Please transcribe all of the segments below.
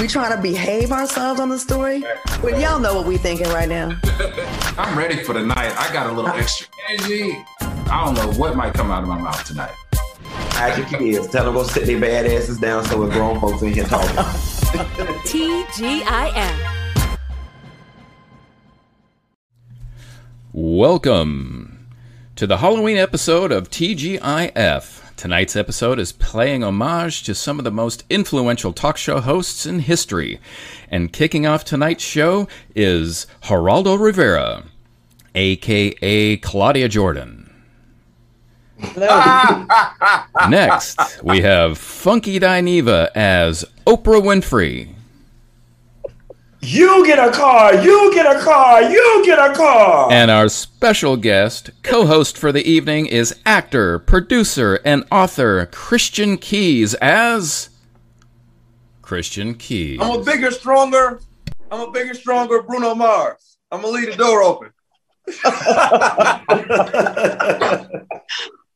We trying to behave ourselves on the story? Well, y'all know what we thinking right now. I'm ready for the night. I got a little extra energy. I don't know what might come out of my mouth tonight. Ask your kids. Tell them go sit their bad asses down so we're grown folks in here talking. TGIF. Welcome to the Halloween episode of TGIF. Tonight's episode is playing homage to some of the most influential talk show hosts in history. And kicking off tonight's show is Geraldo Rivera, aka Claudia Jordan. Next, we have Funky Dineva as Oprah Winfrey. You get a car. You get a car. You get a car. And our special guest, co host for the evening, is actor, producer, and author Christian Keys as. Christian Keys. I'm a bigger, stronger. I'm a bigger, stronger Bruno Mars. I'm gonna leave the door open.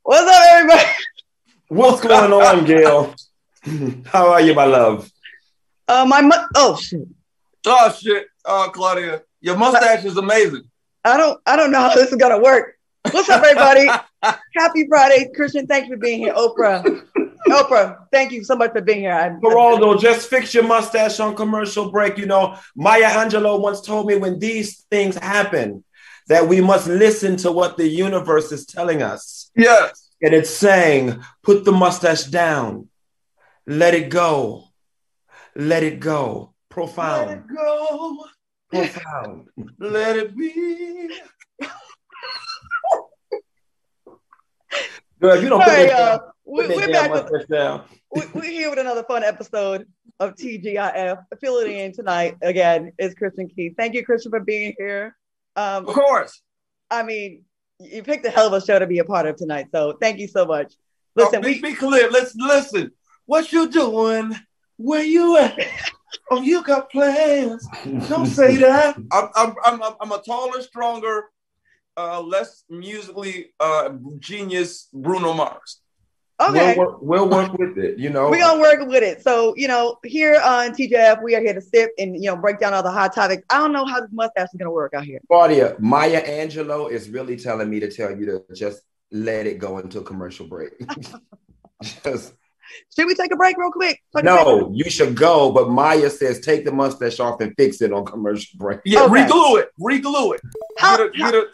What's up, everybody? What's going on, Gail? How are you, my love? Uh, my mu- oh shit. Oh shit, oh Claudia, your mustache is amazing. I don't I don't know how this is gonna work. What's up, everybody? Happy Friday, Christian. Thank you for being here, Oprah. Oprah, thank you so much for being here. I, Geraldo, just fix your mustache on commercial break. You know, Maya Angelou once told me when these things happen that we must listen to what the universe is telling us. Yes. And it's saying, put the mustache down, let it go, let it go. Let Profound, it go. profound. Let it be. Girl, you don't All put right, that, y'all. damn- We, we're back with we, we're here with another fun episode of TGIF. Filling in tonight again is Christian Keys. Thank you, Christian, for being here. Um, Of course. I mean, you picked a hell of a show to be a part of tonight, so thank you so much. Listen, oh, be, we, be clear. Let's listen. What you doing? Where you at? Oh, you got plans. Don't say that. I'm, I'm, I'm, I'm- a taller, stronger, uh, less musically uh, genius Bruno Mars. okay. We'll, work, we'll work with it, you know. We're gonna work with it. So, you know, here on TGIF, we are here to sip and you know break down all the hot topics. I don't know how this mustache is gonna work out here. Claudia, Maya Angelou is really telling me to tell you to just let it go into a commercial break. just Should we take a break real quick? Take a no, you should go. But Maya says take the mustache off and fix it on commercial break. Yeah, Okay. reglue it. Reglue it. How- Get a, get a,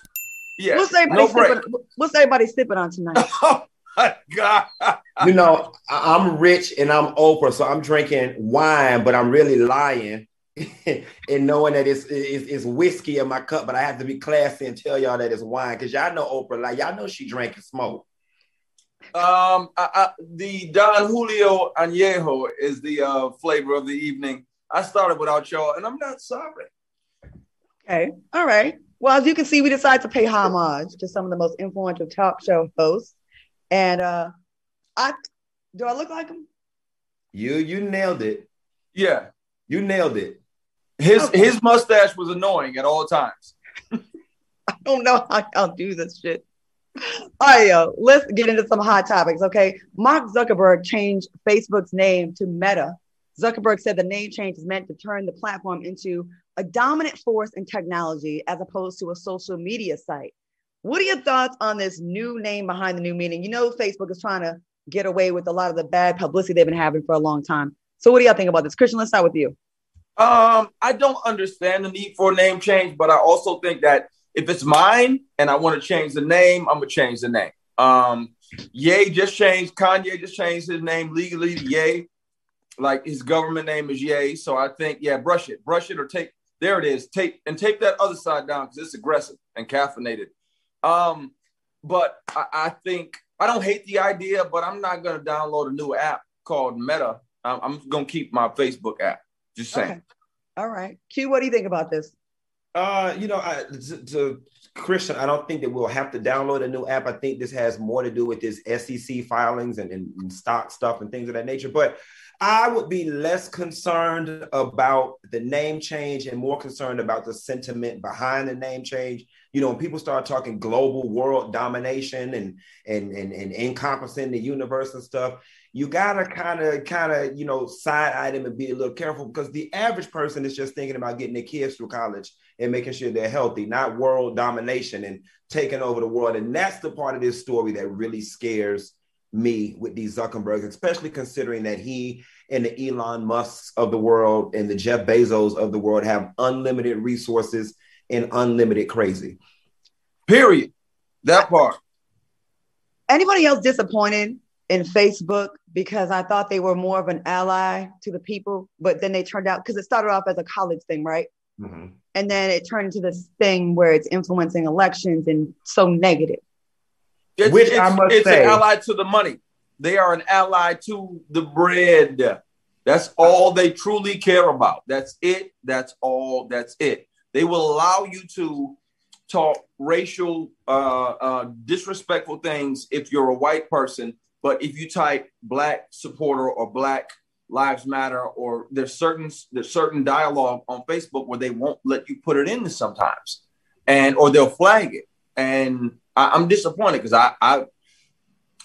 yeah. What's everybody no break. sipping? What's everybody sipping on tonight? Oh my God. You know, I- I'm rich and I'm Oprah, so I'm drinking wine, but I'm really lying. and knowing that it's, it's it's whiskey in my cup, but I have to be classy and tell y'all that it's wine because y'all know Oprah, like y'all know she drank and smoked. Um, I, I, the Don Julio Añejo is the uh, flavor of the evening. I started without y'all, and I'm not sorry. Okay, all right. Well, as you can see, we decided to pay homage to some of the most influential talk show hosts, and uh, I do I look like him? You you nailed it. Yeah, You nailed it. his Okay. his mustache was annoying at all times. I don't know how y'all do this shit. All right, yo, let's get into some hot topics, okay? Mark Zuckerberg changed Facebook's name to Meta. Zuckerberg said the name change is meant to turn the platform into a dominant force in technology as opposed to a social media site. What are your thoughts on this new name behind the new meaning? You know, Facebook is trying to get away with a lot of the bad publicity they've been having for a long time. So, what do y'all think about this? Christian, let's start with you. Um, I don't understand the need for a name change, but I also think that if it's mine and I want to change the name, I'm gonna change the name. Um, Ye just changed. Kanye just changed his name legally. to Ye, like his government name is Ye. So I think, yeah, brush it, brush it, or take. There it is. Take and take that other side down because it's aggressive and caffeinated. Um, but I, I think I don't hate the idea, but I'm not gonna download a new app called Meta I'm, I'm gonna keep my Facebook app. Just saying. Okay. All right, Q. What do you think about this? Uh, you know, I, to, to, Christian, I don't think that we'll have to download a new app. I think this has more to do with this SEC filings and, and, stock stuff and things of that nature. But I would be less concerned about the name change and more concerned about the sentiment behind the name change. You know, when people start talking global world domination and and and, and encompassing the universe and stuff, you gotta kind of kind of you know side item and be a little careful because the average person is just thinking about getting their kids through college and making sure they're healthy, not world domination and taking over the world. And that's the part of this story that really scares me with these Zuckerbergs, especially considering that he and the Elon Musks of the world and the Jeff Bezos of the world have unlimited resources and unlimited crazy. Period. That part. Anybody else disappointed in Facebook because I thought they were more of an ally to the people, but then they turned out because it started off as a college thing, right? Mm-hmm. And then it turned into this thing where it's influencing elections and so negative. It's, Which it's, I must it's say, an ally to the money. They are an ally to the bread. That's all they truly care about. That's it. That's all. That's it. They will allow you to talk racial, uh, uh, disrespectful things if you're a white person. But if you type black supporter or black lives matter, or there's certain there's certain dialogue on Facebook where they won't let you put it in sometimes, and or they'll flag it. And I, am disappointed because I, I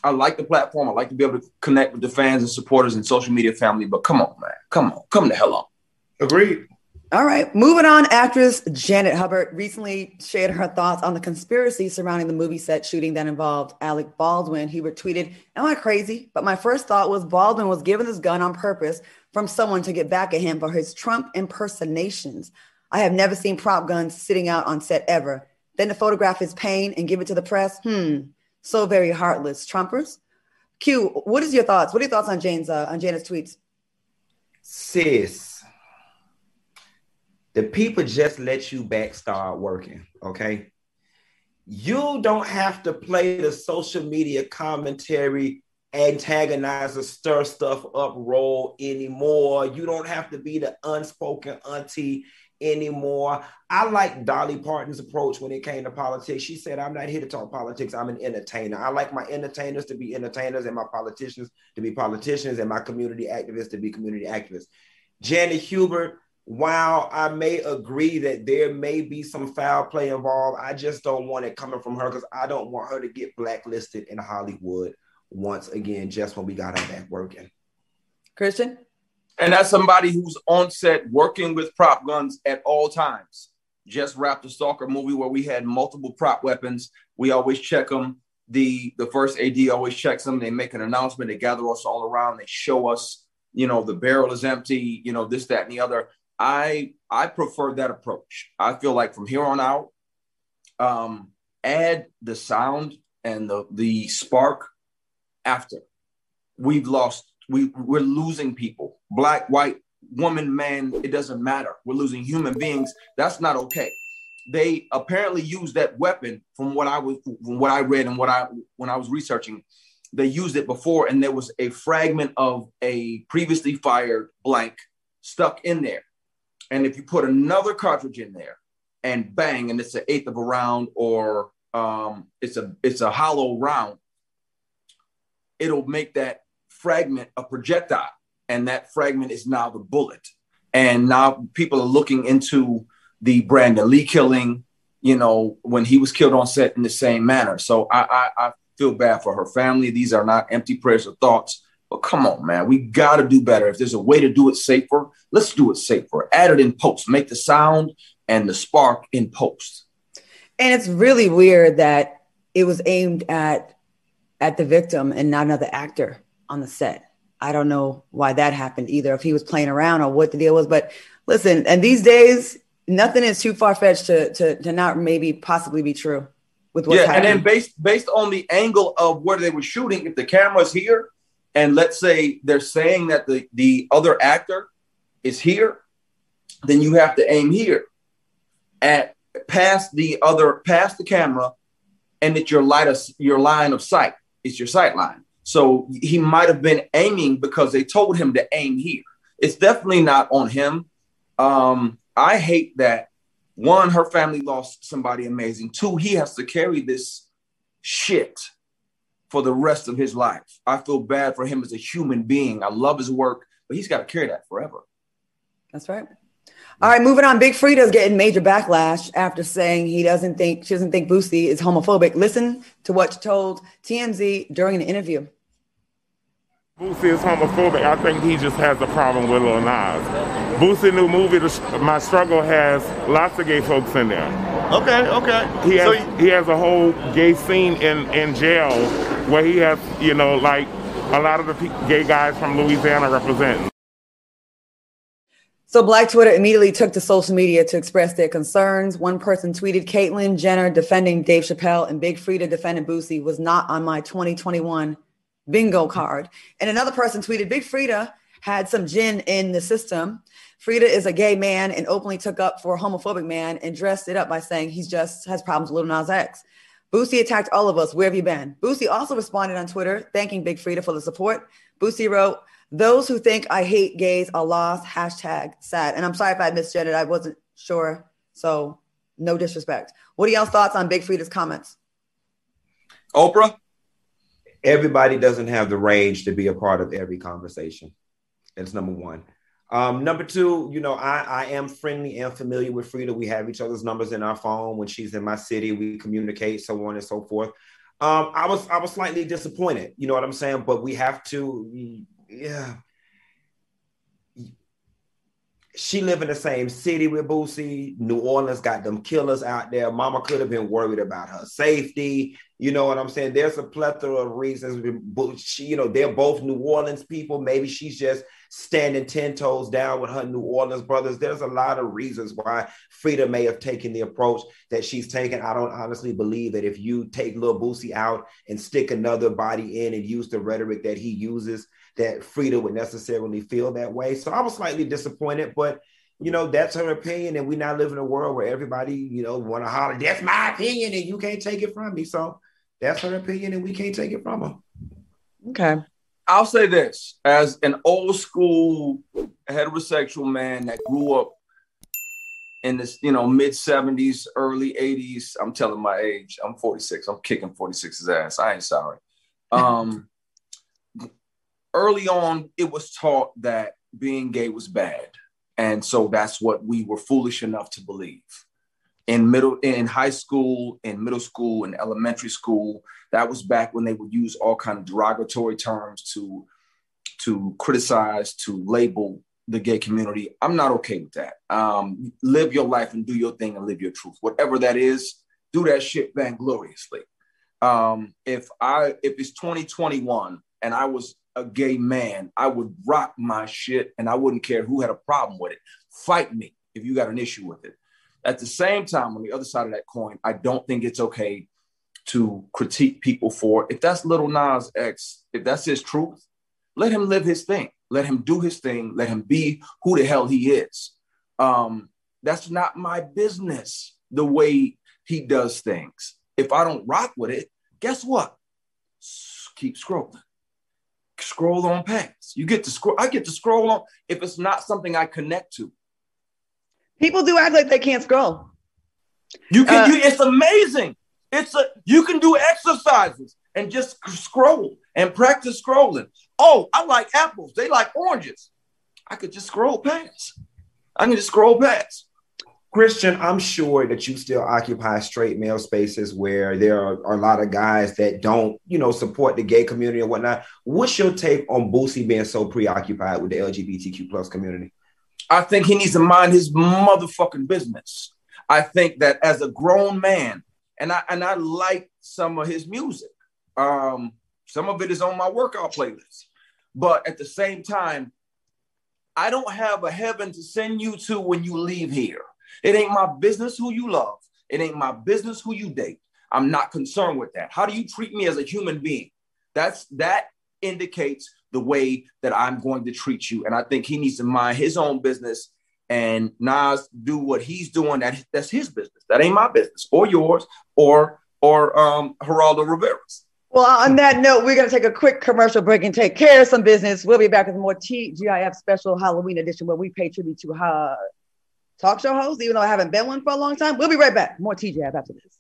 I like the platform. I like to be able to connect with the fans and supporters and social media family. But come on, man, come on, come the hell on. Agreed. All right, moving on. Actress Janet Hubert recently shared her thoughts on the conspiracy surrounding the movie set shooting that involved Alec Baldwin. He retweeted, Am I crazy? But my first thought was Baldwin was given this gun on purpose from someone to get back at him for his Trump impersonations. I have never seen prop guns sitting out on set ever. Then to photograph his pain and give it to the press. Hmm, so very heartless. Trumpers. Q, what is your thoughts? What are your thoughts on Jane's uh, on Janet's tweets? Sis, the people just let you back start working. Okay, you don't have to play the social media commentary antagonize or stir stuff up role anymore. You don't have to be the unspoken auntie anymore. I like Dolly Parton's approach when it came to politics. She said, I'm not here to talk politics, I'm an entertainer. I like my entertainers to be entertainers and my politicians to be politicians and my community activists to be community activists. Janet Hubert, while I may agree that there may be some foul play involved, I just don't want it coming from her because I don't want her to get blacklisted in Hollywood once again, just when we got her back working. Christian? And that's somebody who's on set working with prop guns at all times. Just wrapped a stalker movie where we had multiple prop weapons. We always check them. The the first AD always checks them. They make an announcement. They gather us all around. They show us, you know, the barrel is empty. You know, this, that, and the other. I I prefer that approach. I feel like from here on out, um, add the sound and the the spark after. We've lost we we're losing people. Black white woman man it doesn't matter. We're losing human beings. That's not okay. They apparently used that weapon from what i was from what i read and what i when i was researching. They used it before and there was a fragment of a previously fired blank stuck in there and if you put another cartridge in there and bang and it's an eighth of a round or um, it's a it's a hollow round it'll make that fragment a projectile, and that fragment is now the bullet. And now people are looking into the Brandon Lee killing, you know, when he was killed on set in the same manner. So I, I, I feel bad for her family. These are not empty prayers or thoughts. But come on, man, we got to do better. If there's a way to do it safer, let's do it safer. Add it in post, make the sound and the spark in post. And it's really weird that it was aimed at at the victim and not another actor on the set. I don't know why that happened either, if he was playing around or what the deal was. But listen, and these days, nothing is too far fetched to, to to not maybe possibly be true with what's yeah, happening. and then based based on the angle of where they were shooting, if the camera's here, and let's say they're saying that the the other actor is here, then you have to aim here at past the other past the camera, and it's your light of your line of sight. It's your sight line. So he might have been aiming because they told him to aim here. It's definitely not on him. Um, I hate that one, her family lost somebody amazing. Two, he has to carry this shit for the rest of his life. I feel bad for him as a human being. I love his work, but he's got to carry that forever. That's right. All right, moving on. Big Freedia's getting major backlash after saying he doesn't think she doesn't think Boosie is homophobic. Listen to what she told TMZ during an interview. Boosie is homophobic. I think he just has a problem with Lil Nas. Boosie new movie, My Struggle, has lots of gay folks in there. Okay, okay. He has, so he has a whole gay scene in, in jail where he has, you know, like a lot of the gay guys from Louisiana representing. So Black Twitter immediately took to social media to express their concerns. One person tweeted, Caitlyn Jenner defending Dave Chappelle and Big Freedia defending Boosie was not on my 2021 bingo card. And another person tweeted, Big Freedia had some gin in the system. Freedia is a gay man and openly took up for a homophobic man and dressed it up by saying he just has problems with Lil Nas X. Boosie attacked all of us. Where have you been? Boosie also responded on Twitter, thanking Big Freedia for the support. Boosie wrote, Those who think I hate gays are lost. Hashtag sad. And I'm sorry if I misgendered. I wasn't sure. So no disrespect. What are y'all's thoughts on Big Freedia's comments? Oprah? everybody doesn't have the range to be a part of every conversation. That's number one. Um, number two, you know, I, I am friendly and familiar with Freedia. We have each other's numbers in our phone. When she's in my city, we communicate, so on and so forth. Um, I was I was slightly disappointed, you know what I'm saying? But we have to, yeah, she live in the same city with Boosie. New Orleans got them killers out there. Mama could have been worried about her safety. You know what I'm saying? There's a plethora of reasons. She, you know, they're both New Orleans people. Maybe she's just standing 10 toes down with her New Orleans brothers. There's a lot of reasons why Freedia may have taken the approach that she's taken. I don't honestly believe that if you take Lil Boosie out and stick another body in and use the rhetoric that he uses, that Freedia would necessarily feel that way. So I was slightly disappointed, but you know, that's her opinion. And we now live in a world where everybody, you know, want to holler, that's my opinion, and you can't take it from me. So that's her opinion, and we can't take it from her. Okay. I'll say this as an old school heterosexual man that grew up in this, you know, mid 70s, early 80s. I'm telling my age. I'm 46. I'm kicking 46's ass. I ain't sorry. Um, early on, it was taught that being gay was bad. And so that's what we were foolish enough to believe. In middle, in high school, in middle school, in elementary school, that was back when they would use all kind of derogatory terms to, to criticize, to label the gay community. I'm not okay with that. Um, live your life and do your thing and live your truth. Whatever that is, do that shit vaingloriously. Um, if I if it's 2021 and I was a gay man, I would rock my shit and I wouldn't care who had a problem with it. Fight me if you got an issue with it. At the same time, on the other side of that coin, I don't think it's okay to critique people for if that's little Nas X, if that's his truth, let him live his thing. Let him do his thing. Let him be who the hell he is. Um, that's not my business the way he does things. If I don't rock with it, guess what? Keep scrolling scroll on past. You get to scroll. I get to scroll on if it's not something I connect to. People do act like they can't scroll. You can. Uh, you, it's amazing. It's a. You can do exercises and just scroll and practice scrolling. Oh, I like apples. They like oranges. I could just scroll past. I can just scroll past. Christian, I'm sure that you still occupy straight male spaces where there are, are, a lot of guys that don't, you know, support the gay community and whatnot. What's your take on Boosie being so preoccupied with the LGBTQ plus community? I think he needs to mind his motherfucking business. I think that as a grown man, and I and I like some of his music. Um, some of it is on my workout playlist, but at the same time, I don't have a heaven to send you to when you leave here. It ain't my business who you love. It ain't my business who you date. I'm not concerned with that. How do you treat me as a human being? That's that indicates the way that I'm going to treat you. And I think he needs to mind his own business and Nas do what he's doing. That that's his business. That ain't my business or yours or or um Geraldo Rivera's. Well, on that note, we're going to take a quick commercial break and take care of some business. We'll be back with more TGIF special Halloween edition where we pay tribute to uh, talk show hosts, even though I haven't been one for a long time. We'll be right back. More TGIF after this.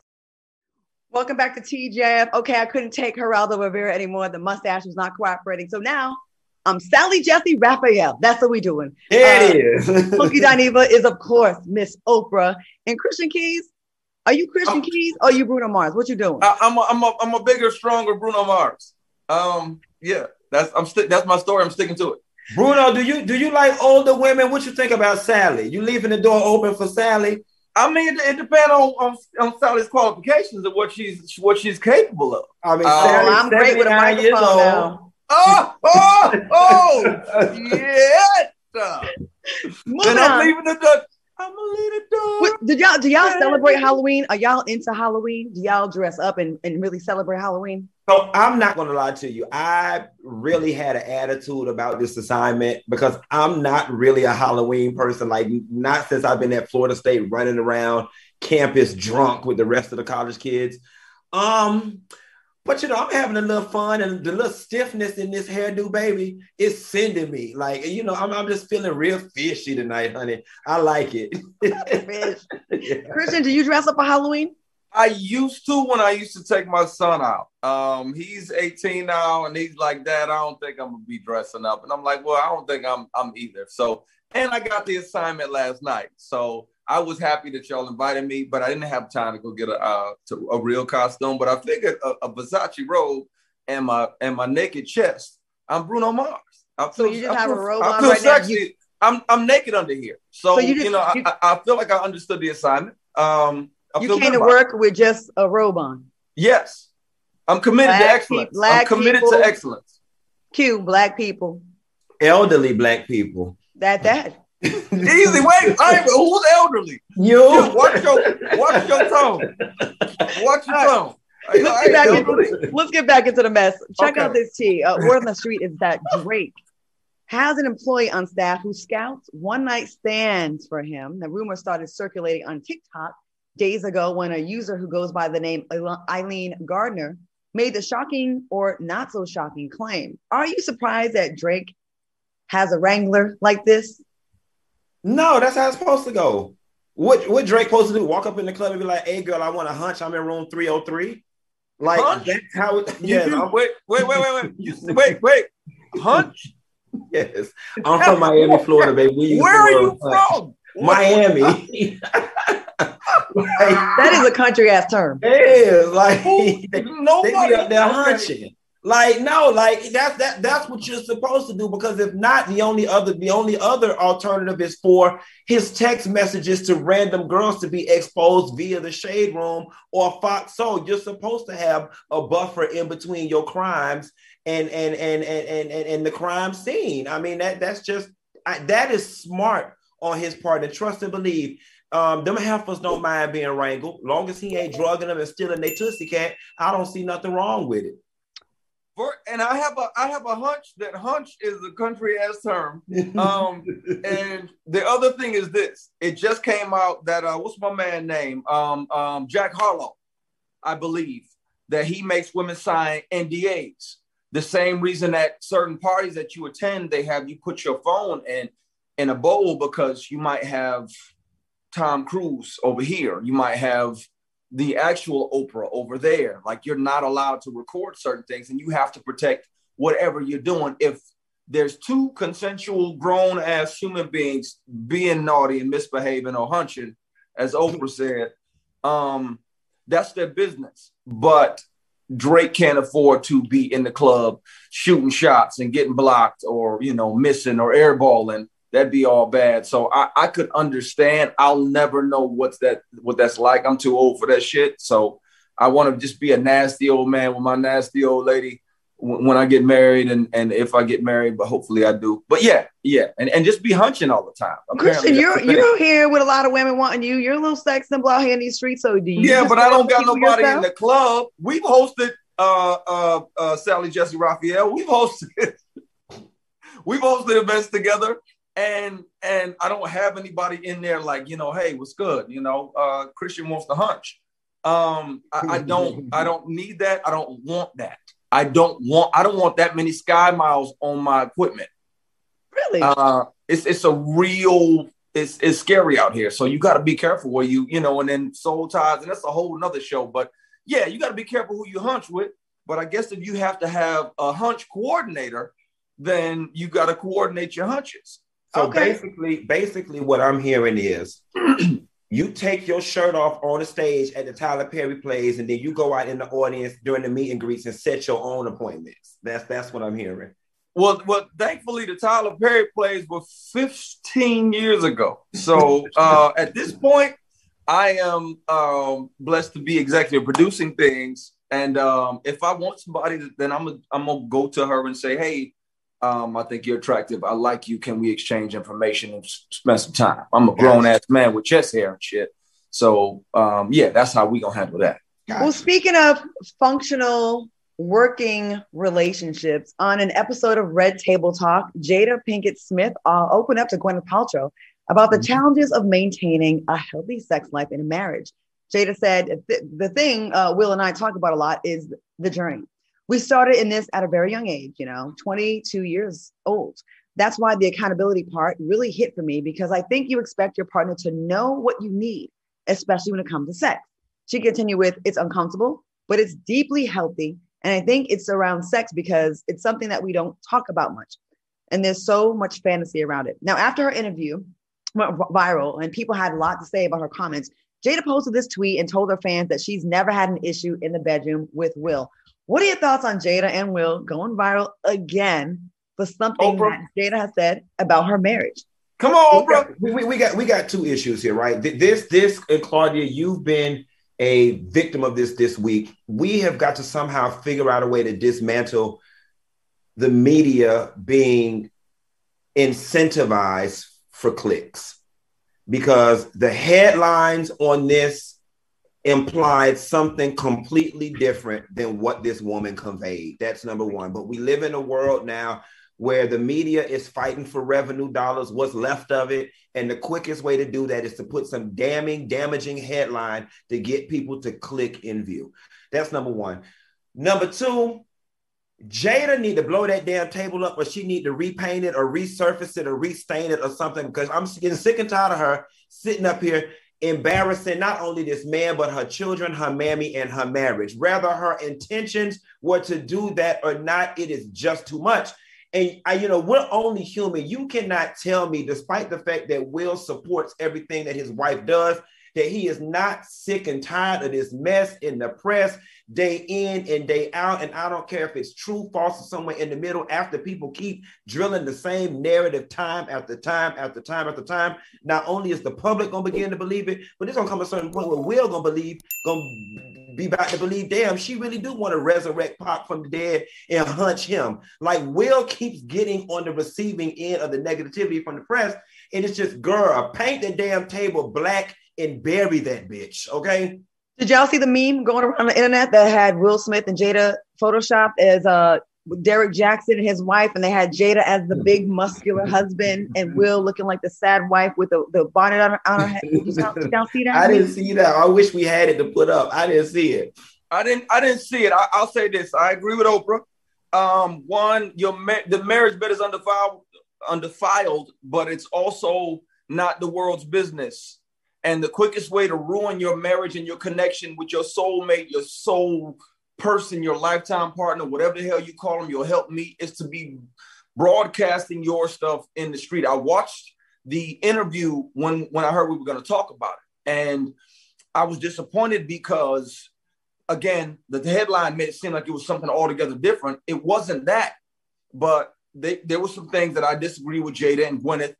Welcome back to TGIF. Okay, I couldn't take Geraldo Rivera anymore. The mustache was not cooperating. So now I'm Sally Jessy Raphael. That's what we're doing. There it is. Funky Dineva is, of course, Miss Oprah. And Christian Keys, are you Christian I'm- Keys or are you Bruno Mars? What you doing? I, I'm a, I'm a, I'm a bigger, stronger Bruno Mars. Um, yeah, that's I'm sti- that's my story. I'm sticking to it. Bruno, do you do you like older women? What you think about Sally? You leaving the door open for Sally? I mean, it, it depends on, on on Sally's qualifications and what she's what she's capable of. I mean, Oh, Sally's I'm great with a 79 microphone now. Oh, oh, oh, yeah. Moving And I'm leaving the door. I'm gonna leave the. What, did y'all do y'all celebrate Halloween? Are y'all into Halloween? Do y'all dress up and, and really celebrate Halloween? So I'm not going to lie to you. I really had an attitude about this assignment because I'm not really a Halloween person. Like not since I've been at Florida State running around campus drunk with the rest of the college kids. Um, but you know, I'm having a little fun and the little stiffness in this hairdo, baby, is sending me. Like, you know, I'm, I'm just feeling real fishy tonight, honey. I like it. Yeah. Christian, do you dress up for Halloween? I used to when I used to take my son out. Um, he's 18 now, and he's like, "Dad, I don't think I'm gonna be dressing up." And I'm like, "Well, I don't think I'm I'm either." So, and I got the assignment last night, so I was happy that y'all invited me, but I didn't have time to go get a uh, to a real costume. But I figured a, a Versace robe and my and my naked chest. I'm Bruno Mars. I So you just I have a feel- robe I on feel right now? sexy. You- I'm I'm naked under here, so, So you you, know I, you- I I feel like I understood the assignment. Um, I You feel came to about it. work with just a robe on. Yes. I'm committed Black to peop- excellence. black I'm committed people- to excellence. Q, black people. Elderly black people. That that. Easy, wait. I ain't, who's elderly? You You, watch your watch your tone. Watch your tone. Let's get back into let's get back into the mess. Check Okay. out this tea. Uh, word on the street is that Drake has an employee on staff who scouts one night stands for him. The rumor started circulating on TikTok days ago when a user who goes by the name Eileen Gardner made the shocking or not so shocking claim. Are you surprised that Drake has a wrangler like this? No, that's how it's supposed to go. What what Drake supposed to do? Walk up in the club and be like, "Hey, girl, I want a hunch. I'm in room 303." Like Hunch? that's how it. You Yes, do- wait, wait, wait, wait, wait. You, wait, wait. Hunch? yes. I'm from Miami, Florida, baby. We Where are you hunch. from? Miami. like, That is a country ass term. yeah, like they, they Nobody. be up there hunching. Like no, like that's that that's what you're supposed to do because if not, the only other the only other alternative is for his text messages to random girls to be exposed via the shade room or Fox Soul. You're supposed to have a buffer in between your crimes and and and and and, and, and the crime scene. I mean that that's just I, that is smart on his part and trust and believe. Um, them heifers don't mind being wrangled. Long as he ain't drugging them and stealing their Tootsie Cat, I don't see nothing wrong with it. For, and I have a I have a hunch that hunch is a country ass term. Um, and the other thing is this: it just came out that uh, what's my man name? Um, um, Jack Harlow, I believe that he makes women sign NDAs. The same reason that certain parties that you attend, they have you put your phone in in a bowl because you might have Tom Cruise over here. You might have the actual Oprah over there. Like you're not allowed to record certain things, and you have to protect whatever you're doing. If there's two consensual grown ass human beings being naughty and misbehaving or hunching, as Oprah said, um, that's their business. But Drake can't afford to be in the club shooting shots and getting blocked or you know missing or airballing. That'd be all bad. So I, I could understand. I'll never know what's that what that's like. I'm too old for that shit. So I want to just be a nasty old man with my nasty old lady when, I get married and and if I get married, but hopefully I do. But yeah, yeah, and, and just be hunching all the time. Apparently Christian, you're you're here with a lot of women wanting you. You're a little sex symbol out here in these streets. So do you? yeah, but I don't got nobody in the club. We've hosted uh uh uh Sally Jessy Raphael. We've hosted we've hosted events together and and I don't have anybody in there like, you know, hey, what's good? You know, uh Christian wants to hunch. Um I, I don't I don't need that. I don't want that. I don't want I don't want that many sky miles on my equipment. Really? Uh, it's it's a real it's it's scary out here. So you got to be careful where you you know. And then soul ties, and that's a whole another show. But yeah, you got to be careful who you hunch with. But I guess if you have to have a hunch coordinator, then you got to coordinate your hunches. So Okay. basically, basically, what I'm hearing is you take your shirt off on the stage at the Tyler Perry plays, and then you go out in the audience during the meet and greets and set your own appointments. That's that's what I'm hearing. Well, well, thankfully the Tyler Perry plays were 15 years ago. So uh, at this point, I am um, blessed to be executive producing things. And um, if I want somebody, then I'm gonna I'm gonna go to her and say, "Hey, um, I think you're attractive. I like you. Can we exchange information and spend some time?" I'm a grown ass man with chest hair and shit. So um, yeah, that's how we gonna handle that. Well, speaking of functional working relationships, on an episode of Red Table Talk, Jada Pinkett Smith uh, opened up to Gwyneth Paltrow about the challenges of maintaining a healthy sex life in a marriage. Jada said, "Th- The thing uh, Will and I talk about a lot is the journey. We started in this at a very young age, you know, 22 years old. That's why the accountability part really hit for me because I think you expect your partner to know what you need, especially when it comes to sex. She continued with, It's uncomfortable, but it's deeply healthy. And I think it's around sex because it's something that we don't talk about much. And there's so much fantasy around it. Now, after her interview went viral and people had a lot to say about her comments, Jada posted this tweet and told her fans that she's never had an issue in the bedroom with Will. What are your thoughts on Jada and Will going viral again for something Oprah. that Jada has said about her marriage? Come on, we bro. got, we, we got we got two issues here, right? This this and Claudia, you've been a victim of this this week. We have got to somehow figure out a way to dismantle the media being incentivized for clicks because the headlines on this implied something completely different than what this woman conveyed. That's number one. But we live in a world now where the media is fighting for revenue dollars, what's left of it. And the quickest way to do that is to put some damning, damaging headline to get people to click in view. That's number one. Number two, Jada need to blow that damn table up, or she need to repaint it, or resurface it, or restain it, or something. Because I'm getting sick and tired of her sitting up here embarrassing not only this man but her children, her mammy, and her marriage. Whether her intentions were to do that or not, it is just too much. And I, you know, we're only human. You cannot tell me, despite the fact that Will supports everything that his wife does, that he is not sick and tired of this mess in the press day in and day out. And I don't care if it's true, false, or somewhere in the middle. After people keep drilling the same narrative time after time after time after time, not only is the public gonna begin to believe it, but it's gonna come a certain point where Will gonna believe, gonna be about to believe, damn, she really do want to resurrect Pac from the dead and hunch him. Like Will keeps getting on the receiving end of the negativity from the press, and it's just, girl, paint the damn table black and bury that bitch, okay? Did y'all see the meme going around the internet that had Will Smith and Jada photoshopped as uh Derek Jackson and his wife, and they had Jada as the big muscular husband, and Will looking like the sad wife with the, the bonnet on her, on her head. Did y'all, did y'all see that? I didn't see that. I wish we had it to put up. I didn't see it. I didn't. I didn't see it. I, I'll say this. I agree with Oprah. Um, one, your ma- the marriage bed is undefiled, undefiled, but it's also not the world's business. And the quickest way to ruin your marriage and your connection with your soulmate, your soul person, your lifetime partner, whatever the hell you call them, your help me, is to be broadcasting your stuff in the street. I watched the interview when when I heard we were going to talk about it, and I was disappointed because again, the headline made it seem like it was something altogether different. It wasn't that, but they, there were some things that I disagree with Jada and Gwyneth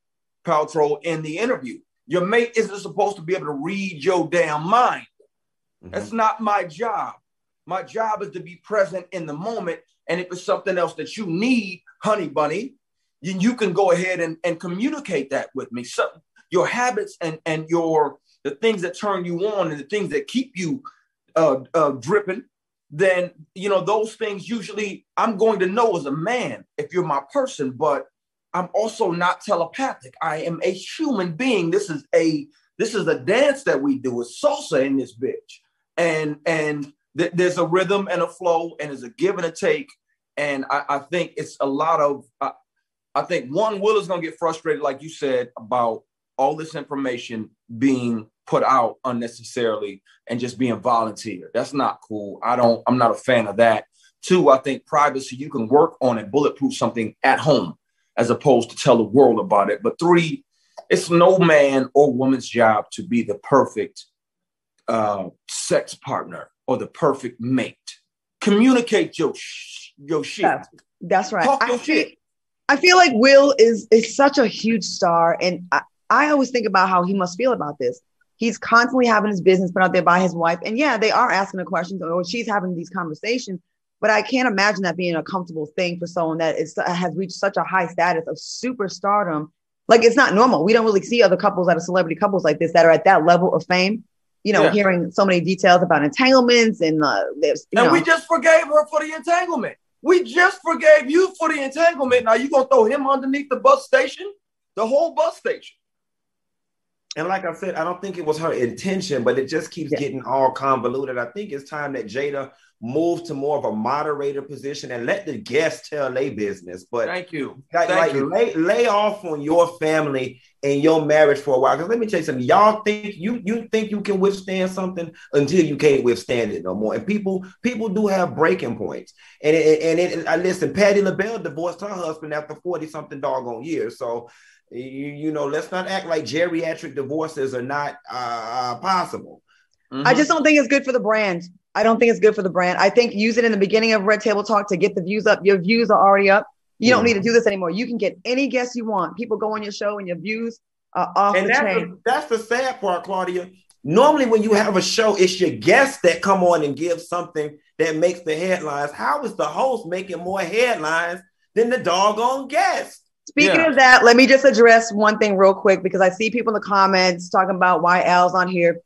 Paltrow in the interview. Your mate isn't supposed to be able to read your damn mind. That's not my job. My job is to be present in the moment. And if it's something else that you need, honey bunny, then you can go ahead and, and communicate that with me. So your habits and, and your the things that turn you on and the things that keep you uh, uh, dripping, then you know those things usually I'm going to know as a man if you're my person, but I'm also not telepathic. I am a human being. This is a this is a dance that we do. It's salsa in this bitch, and and th- there's a rhythm and a flow, and there's a give and a take. And I, I think it's a lot of. Uh, I think one Will is gonna get frustrated, like you said, about all this information being put out unnecessarily and just being volunteer. That's not cool. I don't. I'm not a fan of that. Two, I think privacy. You can work on and bulletproof something at home as opposed to tell the world about it. But three, it's no man or woman's job to be the perfect uh, sex partner or the perfect mate. Communicate your sh- your shit. That's, that's right. Talk I your feel, shit. I feel like Will is is such a huge star, and I, I always think about how he must feel about this. He's constantly having his business put out there by his wife, and yeah, they are asking the questions, or she's having these conversations. But I can't imagine that being a comfortable thing for someone that is has reached such a high status of superstardom. Like it's not normal. We don't really see other couples that are celebrity couples like this that are at that level of fame. You know, Yeah. hearing so many details about entanglements and uh, there's And know, we just forgave her for the entanglement. We just forgave you for the entanglement. Now you gonna throw him underneath the bus station? The whole bus station. And like I said, I don't think it was her intention, but it just keeps Yeah. getting all convoluted. I think it's time that Jada move to more of a moderator position and let the guests tell their business. But Thank you. like, Thank like you. lay, lay off on your family and your marriage for a while. Because let me tell you something. Y'all think you you think you can withstand something until you can't withstand it no more. And people people do have breaking points. And it, and it, I listen. Patty LaBelle divorced her husband after forty something doggone years. So you, you know, let's not act like geriatric divorces are not uh, possible. I just don't think it's good for the brand. I don't think it's good for the brand. I think use it in the beginning of Red Table Talk to get the views up. Your views are already up. You don't need to do this anymore. You can get any guest you want. People go on your show and your views are off And the that's chain. the, that's the sad part, Claudia. Normally, when you have a show, it's your guests that come on and give something that makes the headlines. How is the host making more headlines than the doggone guest? Speaking Yeah. of that, let me just address one thing real quick because I see people in the comments talking about why Al's on here.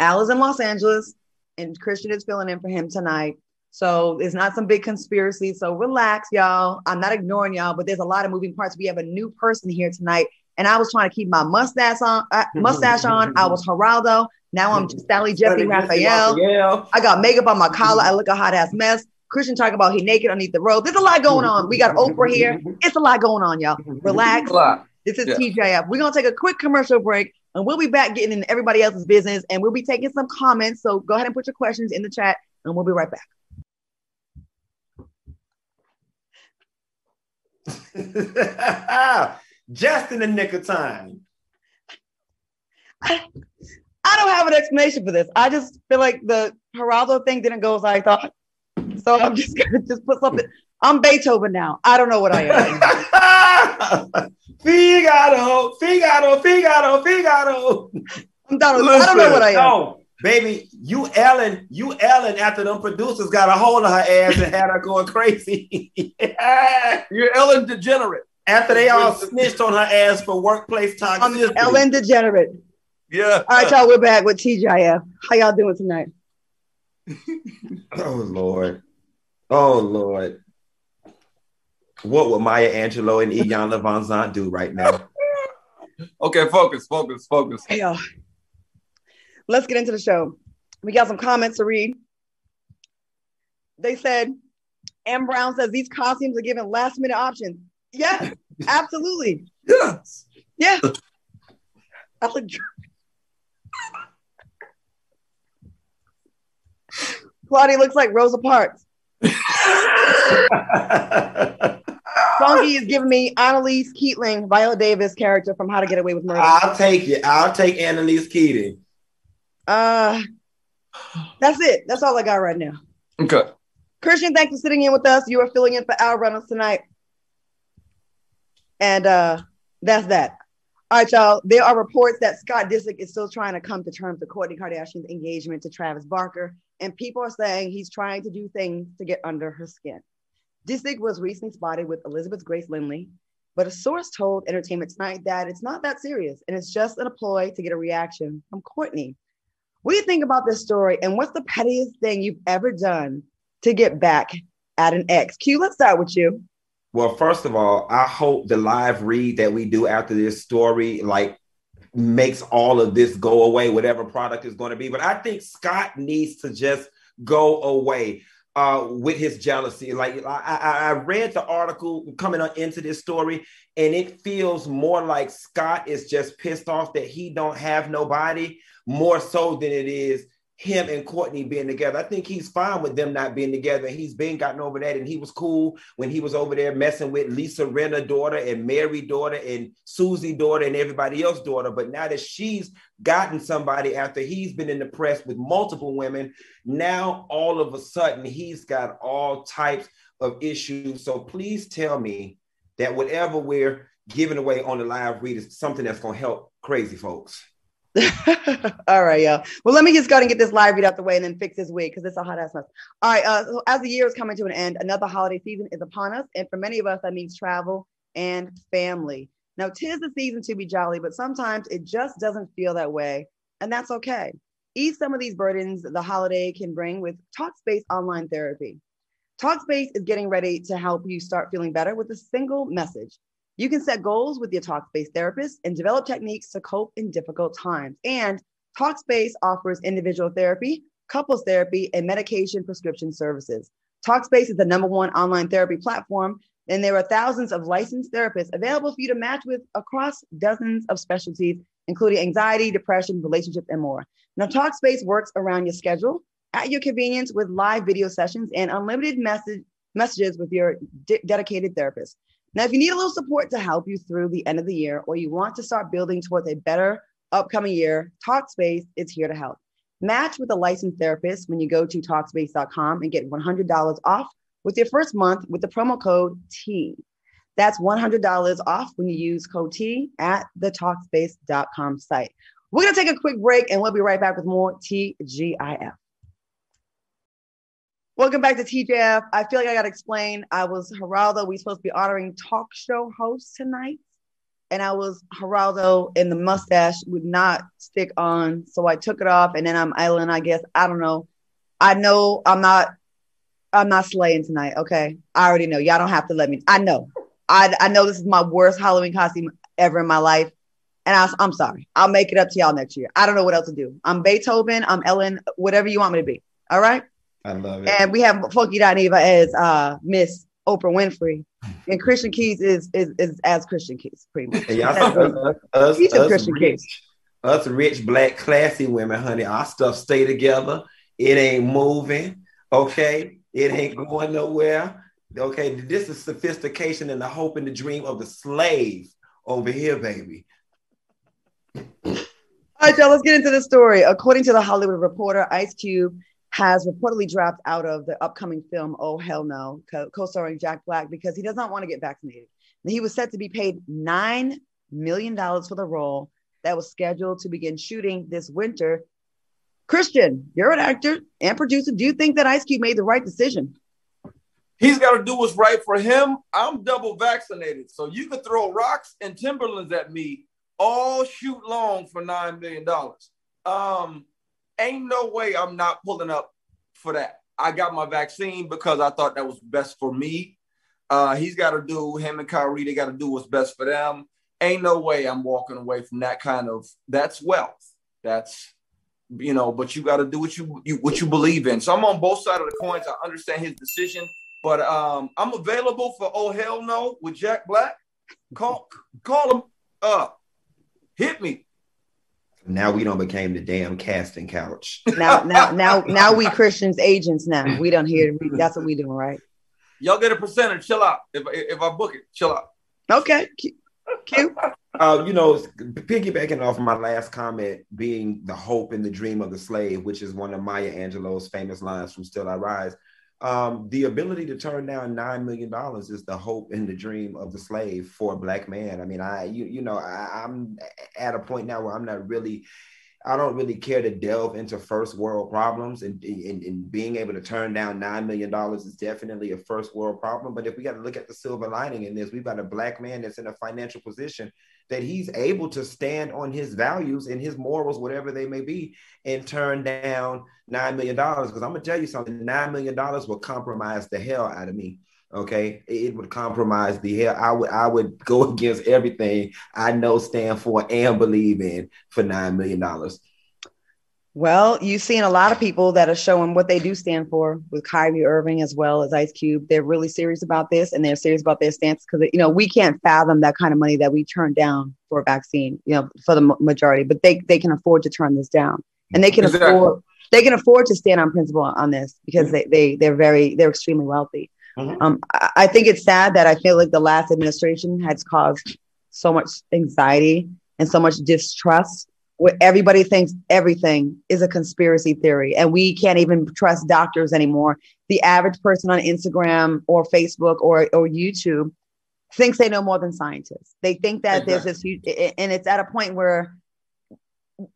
Al is in Los Angeles and Christian is filling in for him tonight. So it's not some big conspiracy. So relax, y'all. I'm not ignoring y'all, but there's a lot of moving parts. We have a new person here tonight. And I was trying to keep my mustache on, uh, mustache on. I was Geraldo. Now I'm Sally Jeffrey Jessy Raphael. Raphael. I got makeup on my collar. I look a hot ass mess. Christian talking about he naked underneath the robe. There's a lot going on. We got Oprah here. It's a lot going on, y'all. Mm-hmm. Relax. This is Yeah. TGIF. We're gonna take a quick commercial break and we'll be back getting in everybody else's business and we'll be taking some comments. So go ahead and put your questions in the chat and we'll be right back. Just in the nick of time. I don't have an explanation for this. I just feel like the Geraldo thing didn't go as I thought. So I'm just gonna just put something. I'm Beethoven now. I don't know what I am. Figaro, Figaro, Figaro, Figaro. I'm done. with- I don't know what I am. No, baby, you Ellen, you Ellen after them producers got a hold of her ass and had her going crazy. You're Ellen Degenerate. after they all snitched on her ass for workplace I'm toxicity. Ellen Degenerate. Yeah. All right, y'all. We're back with TGIF. How y'all doing tonight? Oh Lord. Oh Lord. What would Maya Angelou and Iyanla Vanzant do right now? Okay, focus, focus, focus. Hey, y'all. Let's get into the show. We got some comments to read. They said, M. Brown says these costumes are given last minute options. Yeah, absolutely. Yes. Yeah. I look. Claudia looks like Rosa Parks. Funky is giving me Annalise Keating, Viola Davis character from How to Get Away with Murder. I'll take it. I'll take Annalise Keating. Uh, that's it. That's all I got right now. Okay. Christian, thanks for sitting in with us. You are filling in for Al Reynolds tonight. And uh, that's that. All right, y'all. There are reports that Scott Disick is still trying to come to terms with Kourtney Kardashian's engagement to Travis Barker, and people are saying he's trying to do things to get under her skin. Disick was recently spotted with Elizabeth Grace Lindley, but a source told Entertainment Tonight that it's not that serious and it's just an ploy to get a reaction from Kourtney. What do you think about this story, and what's the pettiest thing you've ever done to get back at an ex? Q, let's start with you. Well, first of all, I hope the live read that we do after this story, like, makes all of this go away, whatever product is going to be. But I think Scott needs to just go away uh, with his jealousy. Like I, I, read the article coming into this story, and it feels more like Scott is just pissed off that he don't have nobody, more so than it is him and Kourtney being together. I think he's fine with them not being together. He's been gotten over that, and he was cool when he was over there messing with Lisa Rinna daughter and Mary daughter and Susie daughter and everybody else daughter. But now that she's gotten somebody after he's been in the press with multiple women, now all of a sudden he's got all types of issues. So please tell me that whatever we're giving away on the live read is something that's going to help crazy folks. All right, y'all. Well, let me just go and get this live read out the way and then fix this wig because it's a hot ass mess. All right. Uh, so as the year is coming to an end, another holiday season is upon us, and for many of us, that means travel and family. Now, tis the season to be jolly, but sometimes it just doesn't feel that way, and that's okay. Ease some of these burdens the holiday can bring with Talkspace online therapy. Talkspace is getting ready to help you start feeling better with a single message. You can set goals with your Talkspace therapist and develop techniques to cope in difficult times. And Talkspace offers individual therapy, couples therapy, and medication prescription services. Talkspace is the number one online therapy platform, and there are thousands of licensed therapists available for you to match with across dozens of specialties, including anxiety, depression, relationships, and more. Now, Talkspace works around your schedule at your convenience with live video sessions and unlimited message, messages with your de- dedicated therapist. Now, if you need a little support to help you through the end of the year, or you want to start building towards a better upcoming year, Talkspace is here to help. Match with a licensed therapist when you go to Talkspace.com and get $100 off with your first month with the promo code T. That's $100 off when you use code T at the Talkspace.com site. We're going to take a quick break and we'll be right back with more TGIF. Welcome back to TGIF. I feel like I got to explain. I was Geraldo. We supposed to be honoring talk show hosts tonight. And I was Geraldo, and the mustache would not stick on. So I took it off. And then I'm Ellen, I guess. I don't know. I know I'm not. I'm not slaying tonight. Okay. I already know. Y'all don't have to let me. I know. I, I know this is my worst Halloween costume ever in my life. And I, I'm sorry. I'll make it up to y'all next year. I don't know what else to do. I'm Beethoven. I'm Ellen, whatever you want me to be. All right. I love it. And we have Funky Dineva as uh, Miss Oprah Winfrey, and Christian Keys is is, is as Christian Keys, pretty much. Us, us, us, us Christian rich, Keys. us rich, black, classy women, honey. Our stuff stay together. It ain't moving. Okay, it ain't going nowhere. Okay, this is sophistication and the hope and the dream of the slave over here, baby. All right, y'all, let's get into the story. According to the Hollywood Reporter, Ice Cube has reportedly dropped out of the upcoming film Oh Hell No, co starring Jack Black, because he does not want to get vaccinated. And he was set to be paid $9 million for the role that was scheduled to begin shooting this winter. Christian, you're an actor and producer. Do you think that Ice Cube made the right decision? He's got to do what's right for him. I'm double vaccinated. So you could throw rocks and Timberlands at me all shoot long for $9 million. Um, ain't no way I'm not pulling up for that. I got my vaccine because I thought that was best for me. Uh, he's got to do him and Kyrie. They got to do what's best for them. Ain't no way I'm walking away from that kind of. That's wealth. That's you know. But you got to do what you, you what you believe in. So I'm on both sides of the coins. I understand his decision, but um, I'm available for oh hell no with Jack Black. Call call him up. Hit me. Now we don't became the damn casting couch. Now, now, now, now we Christians agents. Now we don't hear. That's what we doing, right? Y'all get a percentage. Chill out. If if I book it, chill out. Okay, cute. Uh, you know, piggybacking off my last comment, being the hope and the dream of the slave, which is one of Maya Angelou's famous lines from Still I Rise um, the ability to turn down nine million dollars is the hope and the dream of the slave for a black man. I mean, I you you know I, I'm at a point now where I'm not really. I don't really care to delve into first world problems and, and, and being able to turn down $9 million is definitely a first world problem. But if we got to look at the silver lining in this, we've got a black man that's in a financial position that he's able to stand on his values and his morals, whatever they may be, and turn down $9 million. Because I'm going to tell you something $9 million will compromise the hell out of me. Okay, it would compromise the hell. I would I would go against everything I know, stand for, and believe in for nine million dollars. Well, you've seen a lot of people that are showing what they do stand for with Kyrie Irving as well as Ice Cube. They're really serious about this and they're serious about their stance because, you know, we can't fathom that kind of money that we turn down for a vaccine, you know, for the majority, but they, they can afford to turn this down and they can exactly. afford, they can afford to stand on principle on this because they, they, they're very, they're extremely wealthy. Mm-hmm. Um, I, I think it's sad that I feel like the last administration has caused so much anxiety and so much distrust where everybody thinks everything is a conspiracy theory and we can't even trust doctors anymore. The average person on Instagram or Facebook or, or YouTube thinks they know more than scientists. They think that exactly. there's this huge, and it's at a point where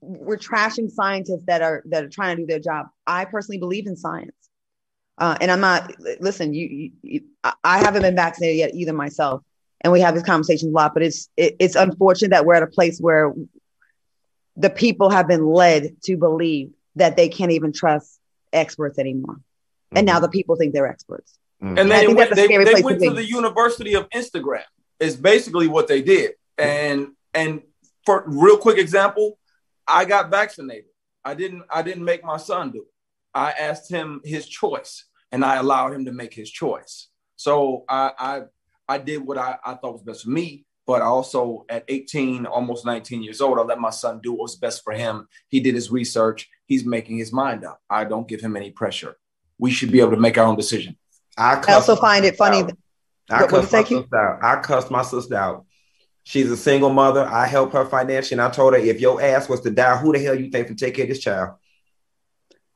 we're trashing scientists that are that are trying to do their job. I personally believe in science, uh, and I'm not. Listen, you, you, I haven't been vaccinated yet either myself, and we have these conversations a lot. But it's it, it's unfortunate that we're at a place where the people have been led to believe that they can't even trust experts anymore. Mm-hmm. And now mm-hmm. the people think they're experts. Mm-hmm. And then went, they, they went to, to the University of Instagram. Is basically what they did. And and for real quick example, I got vaccinated. I didn't I didn't make my son do it. I asked him his choice and I allowed him to make his choice. So I I, I did what I, I thought was best for me. But also at 18, almost 19 years old, I let my son do what was best for him. He did his research. He's making his mind up. I don't give him any pressure. We should be able to make our own decision. I, I also find it funny. That, I, cussed my sister out. I cussed my sister out. She's a single mother. I help her financially. And I told her, if your ass was to die, who the hell you think can take care of this child?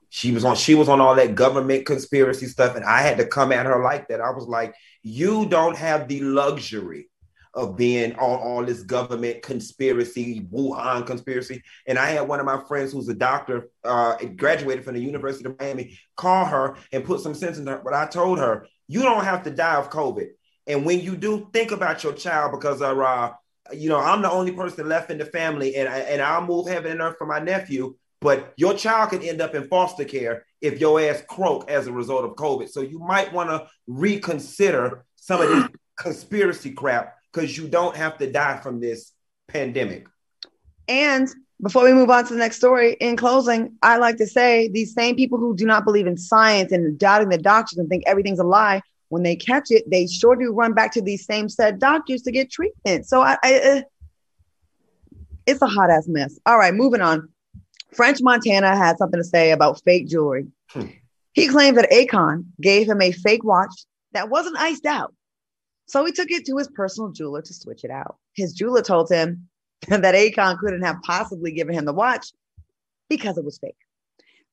She was on, she was on all that government conspiracy stuff, and I had to come at her like that. I was like, you don't have the luxury of being all, all this government conspiracy, Wuhan conspiracy. And I had one of my friends who's a doctor, uh, graduated from the University of Miami, call her and put some sense in her. But I told her, you don't have to die of COVID. And when you do, think about your child because uh, you know, I'm the only person left in the family, and I, and I'll move heaven and earth for my nephew. But your child could end up in foster care if your ass croak as a result of COVID. So you might want to reconsider some of this conspiracy crap because you don't have to die from this pandemic. And before we move on to the next story, in closing, I like to say these same people who do not believe in science and doubting the doctors and think everything's a lie, when they catch it, they sure do run back to these same said doctors to get treatment. So I, I uh, it's a hot ass mess. All right, moving on. French Montana had something to say about fake jewelry. Hmm. He claimed that Akon gave him a fake watch that wasn't iced out so he took it to his personal jeweler to switch it out. His jeweler told him that Akon couldn't have possibly given him the watch because it was fake.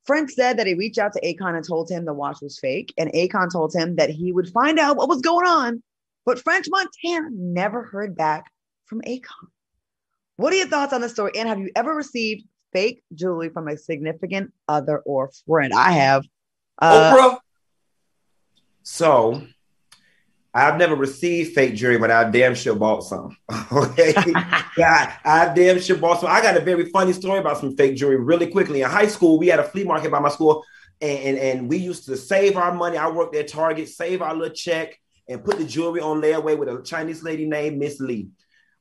Frank said that he reached out to Akon and told him the watch was fake, and Akon told him that he would find out what was going on. But French Montana never heard back from Akon. What are your thoughts on the story? And have you ever received fake jewelry from a significant other or friend? I have. Uh, Oprah. So I've never received fake jewelry, but I damn sure bought some. okay. yeah, I damn sure bought some. I got a very funny story about some fake jewelry really quickly. In high school, we had a flea market by my school, and, and, and we used to save our money. I worked at Target, save our little check, and put the jewelry on layaway with a Chinese lady named Miss Lee.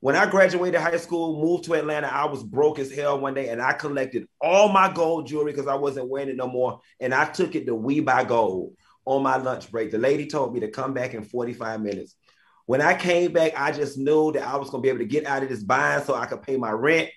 When I graduated high school, moved to Atlanta, I was broke as hell one day, and I collected all my gold jewelry because I wasn't wearing it no more, and I took it to We Buy Gold on my lunch break. The lady told me to come back in 45 minutes. When I came back, I just knew that I was going to be able to get out of this bind so I could pay my rent.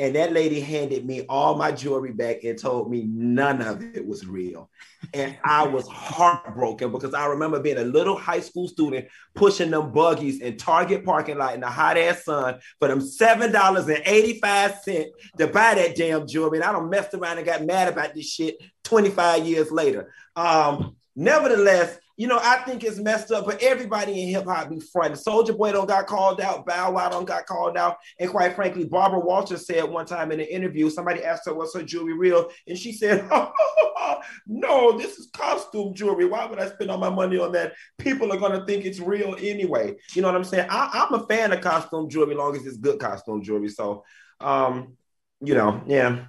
And that lady handed me all my jewelry back and told me none of it was real. And I was heartbroken because I remember being a little high school student pushing them buggies in Target parking lot in the hot ass sun for them $7.85 to buy that damn jewelry. And I don't messed around and got mad about this shit 25 years later. Um, Nevertheless, you know, I think it's messed up, but everybody in hip hop be frightened. Soulja Boy don't got called out, Bow Wow don't got called out, and quite frankly, Barbara Walters said one time in an interview, somebody asked her what's her jewelry real, and she said, "No, this is costume jewelry. Why would I spend all my money on that? People are gonna think it's real anyway." You know what I'm saying? I, am a fan of costume jewelry, long as it's good costume jewelry. So, um, you know, yeah.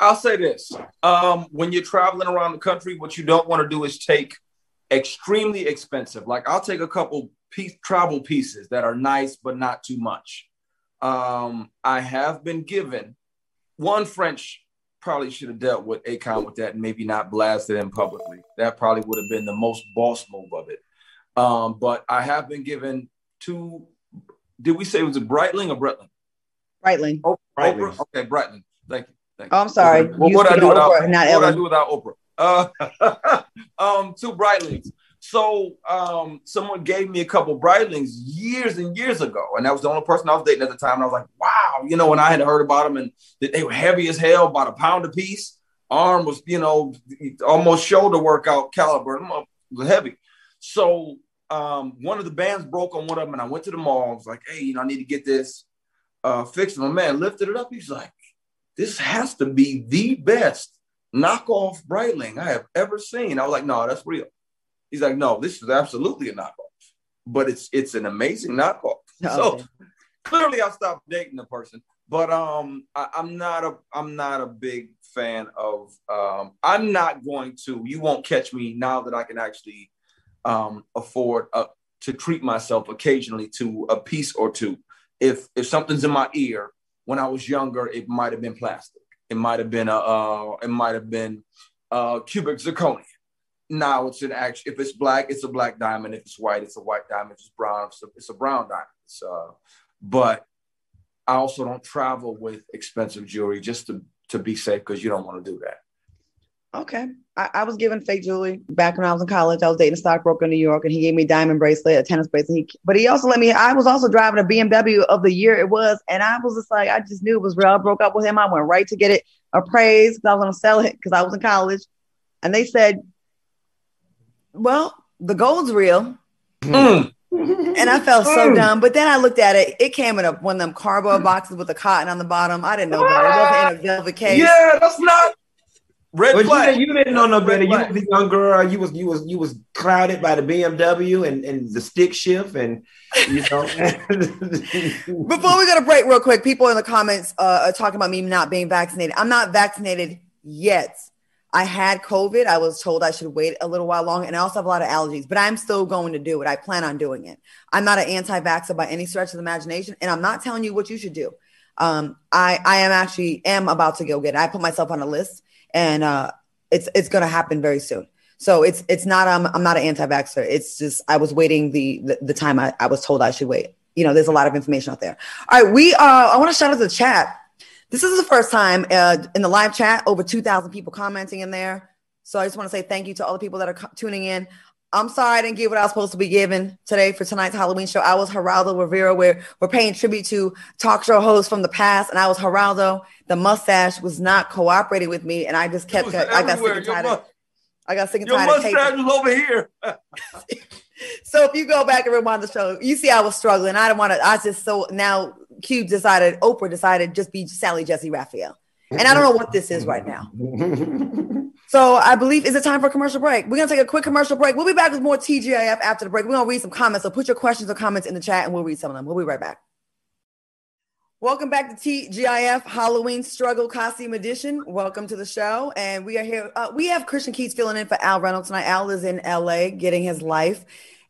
I'll say this: um, when you're traveling around the country, what you don't want to do is take extremely expensive. Like I'll take a couple piece, travel pieces that are nice but not too much. Um, I have been given one French probably should have dealt with Akon with that and maybe not blasted him publicly. That probably would have been the most boss move of it. Um, but I have been given two. Did we say it was a Breitling or Breitling? Breitling. Oh, Breitling. Oprah? Okay, Breitling. Thank you. Thank. Oh, I'm sorry. What would I do without? Oprah, not what I do without Oprah? Uh, um, two Breitlings. So um, someone gave me a couple Breitlings years and years ago, and that was the only person I was dating at the time. And I was like, wow, you know, when I had heard about them and that they were heavy as hell, about a pound a piece. Arm was, you know, almost shoulder workout caliber. Them was heavy. So um, one of the bands broke on one of them, and I went to the mall. I was like, hey, you know, I need to get this uh, fixed. My man lifted it up. He's like, this has to be the best knockoff Breitling I have ever seen. I was like, no, that's real. He's like, no, this is absolutely a knockoff, but it's it's an amazing knockoff. Okay. So clearly, I stopped dating the person, but um, I, I'm not a I'm not a big fan of. Um, I'm not going to. You won't catch me now that I can actually um, afford uh, to treat myself occasionally to a piece or two. If if something's in my ear, when I was younger, it might have been plastic. It might have been a. Uh, it might have been uh, cubic zirconia. Now it's an action. If it's black, it's a black diamond. If it's white, it's a white diamond. If it's brown, it's a, it's a brown diamond. It's, uh, but I also don't travel with expensive jewelry just to to be safe because you don't want to do that. Okay. I, I was given fake jewelry back when I was in college. I was dating a stockbroker in New York, and he gave me a diamond bracelet, a tennis bracelet. He, but he also let me. I was also driving a BMW of the year it was, and I was just like, I just knew it was real. I broke up with him. I went right to get it appraised because I was going to sell it because I was in college, and they said, "Well, the gold's real." Mm. And I felt so Mm. dumb. But then I looked at it. It came in a, one of them cardboard boxes with a cotton on the bottom. I didn't know better. It wasn't in a velvet case. Yeah, that's not red But you, flag. didn't- you didn't know no better. You was a young girl. You was you was you was clouded by the BMW and, and the stick shift and you know. Before we go to break, real quick, people in the comments uh, are talking about me not being vaccinated. I'm not vaccinated yet. I had COVID. I was told I should wait a little while longer, and I also have a lot of allergies, but I'm still going to do it. I plan on doing it. I'm not an anti vaxxer by any stretch of the imagination, and I'm not telling you what you should do. Um, I, I am actually am about to go get it. I put myself on a list, and uh, it's it's going to happen very soon. So it's it's not um, I'm not an anti vaxxer. It's just I was waiting the the, the time I, I was told I should wait you know, there's a lot of information out there. All right, we uh, I want to shout out to the chat. This is the first time uh, in the live chat, over 2,000 people commenting in there. So I just want to say thank you to all the people that are co- tuning in. I'm sorry I didn't get what I was supposed to be given today for tonight's Halloween show. I was Geraldo Rivera. We're, we're paying tribute to talk show hosts from the past, and I was Geraldo. The mustache was not cooperating with me, and I just kept. was I got sick and Your, tired. Of, I got sick and your tired of taping. mustache was over here. So if you go back and rewind the show, you see I was struggling. I didn't want to. I just so now Cube decided, Oprah decided just be Sally Jessy Raphael, and I don't know what this is right now. So I believe is it time for a commercial break? We're gonna take a quick commercial break. We'll be back with more TGIF after the break. We're gonna read some comments. So put your questions or comments in the chat, and we'll read some of them. We'll be right back. Welcome back to TGIF Halloween Struggle Costume Edition. Welcome to the show, and we are here. Uh, we have Christian Keys filling in for Al Reynolds tonight. Al is in LA getting his life,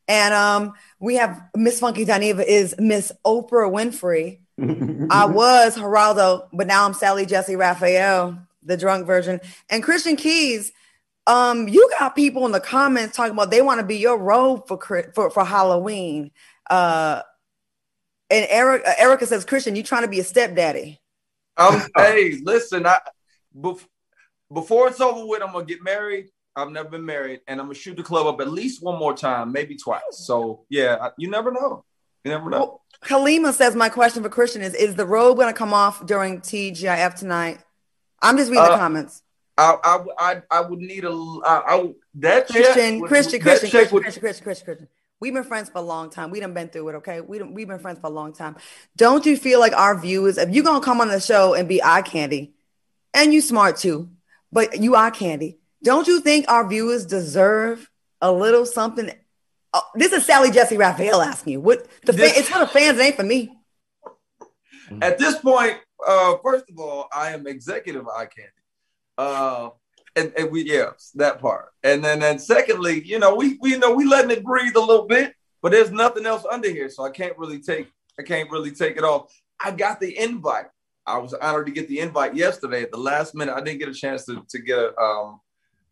and um, we have Miss Funky Dineva is Miss Oprah Winfrey. I was Geraldo, but now I'm Sally Jessy Raphael, the drunk version. And Christian Keys, um, you got people in the comments talking about they want to be your robe for for, for Halloween. Uh, and Eric, uh, Erica says, Christian, you trying to be a stepdaddy? Um, hey, listen, I bef- before it's over with, I'm gonna get married. I've never been married, and I'm gonna shoot the club up at least one more time, maybe twice. So yeah, I- you never know. You never know. Well, Halima says, my question for Christian is, is the robe going to come off during TGIF tonight? I'm just reading the Uh, comments. I, I I I would need a I, I that Christian, would- Christian, that Christian, Christian, would- Christian, Christian, Christian, Christian. We've been friends for a long time. We done been through it, okay? We done, we've been friends for a long time. Don't you feel like our viewers, if you're gonna come on the show and be eye candy, and you smart too, but you eye candy, don't you think our viewers deserve a little something? Oh, this is Sally Jessy Raphael asking you. What the fan, it's for the fans, ain't for me. At this point, uh, first of all, I am executive eye candy. Uh, and, and we yeah, that part. And then and secondly, you know, we we you know we letting it breathe a little bit, but there's nothing else under here, so I can't really take I can't really take it off. I got the invite. I was honored to get the invite yesterday at the last minute. I didn't get a chance to, to get a um,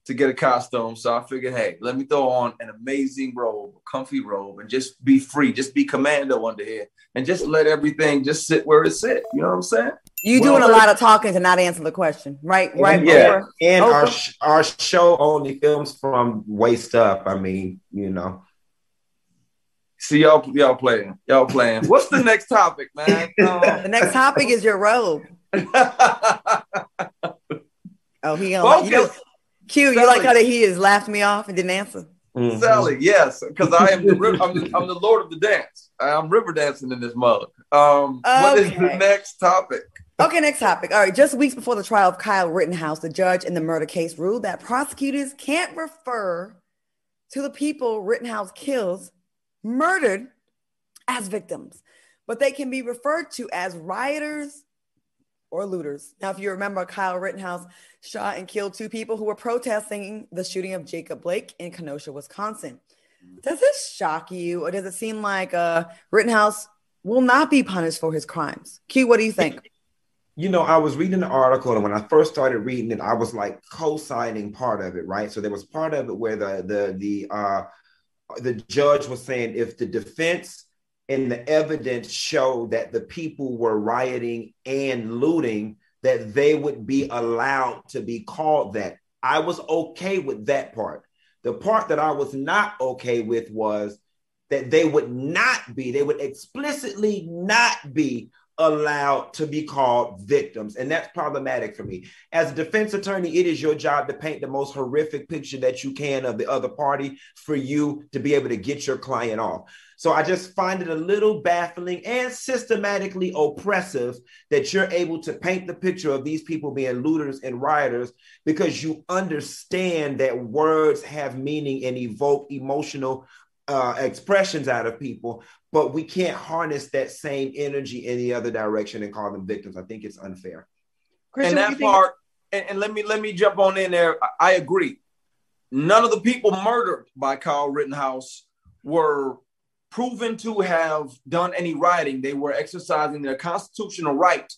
to get a costume. So I figured, hey, let me throw on an amazing robe, a comfy robe, and just be free, just be commando under here, and just let everything just sit where it sit. You know what I'm saying? You well, doing a lot of talking to not answer the question, right? Right. Yeah. Over, and over. our our show only films from waist up. I mean, you know. See y'all, y'all playing, y'all playing. What's the next topic, man? Um, the next topic is your robe. oh, he on. You know, Q, you like how he has laughed me off and didn't answer. Mm-hmm. Sally, yes, because I am the I'm, the I'm the Lord of the dance. I'm river dancing in this mug. Um, okay. What is the next topic? Okay, next topic. All right, just weeks before the trial of Kyle Rittenhouse, the judge in the murder case ruled that prosecutors can't refer to the people Rittenhouse kills murdered as victims, but they can be referred to as rioters or looters. Now, if you remember, Kyle Rittenhouse shot and killed two people who were protesting the shooting of Jacob Blake in Kenosha, Wisconsin. Does this shock you, or does it seem like uh, Rittenhouse will not be punished for his crimes? Q, what do you think? You know, I was reading the article, and when I first started reading it, I was like co-signing part of it, right? So there was part of it where the the the uh, the judge was saying if the defense and the evidence showed that the people were rioting and looting, that they would be allowed to be called that. I was okay with that part. The part that I was not okay with was that they would not be, they would explicitly not be allowed to be called victims. And that's problematic for me. As a defense attorney, it is your job to paint the most horrific picture that you can of the other party for you to be able to get your client off. So I just find it a little baffling and systematically oppressive that you're able to paint the picture of these people being looters and rioters because you understand that words have meaning and evoke emotional uh, expressions out of people, but we can't harness that same energy in the other direction and call them victims. I think it's unfair. Christian, and that part, and, and, let me let me jump on in there. I, I agree. None of the people murdered by Kyle Rittenhouse were proven to have done any rioting. They were exercising their constitutional right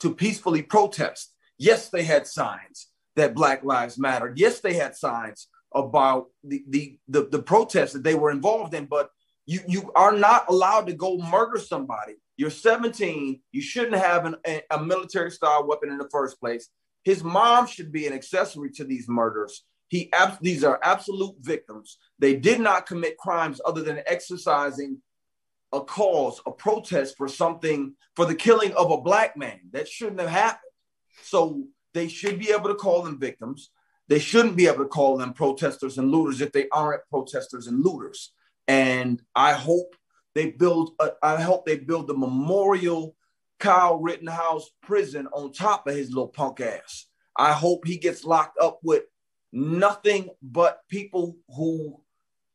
to peacefully protest. Yes, they had signs that Black Lives Matter. Yes, they had signs about the the the, the protests that they were involved in, but you you are not allowed to go murder somebody. You're 17. You shouldn't have an, a, a military style weapon in the first place. His mom should be an accessory to these murders. He these are absolute victims. They did not commit crimes other than exercising a cause, a protest for something for the killing of a black man. That shouldn't have happened. So they should be able to call them victims. They shouldn't be able to call them protesters and looters if they aren't protesters and looters. And I hope they build. A, I hope they build the memorial Kyle Rittenhouse prison on top of his little punk ass. I hope he gets locked up with nothing but people who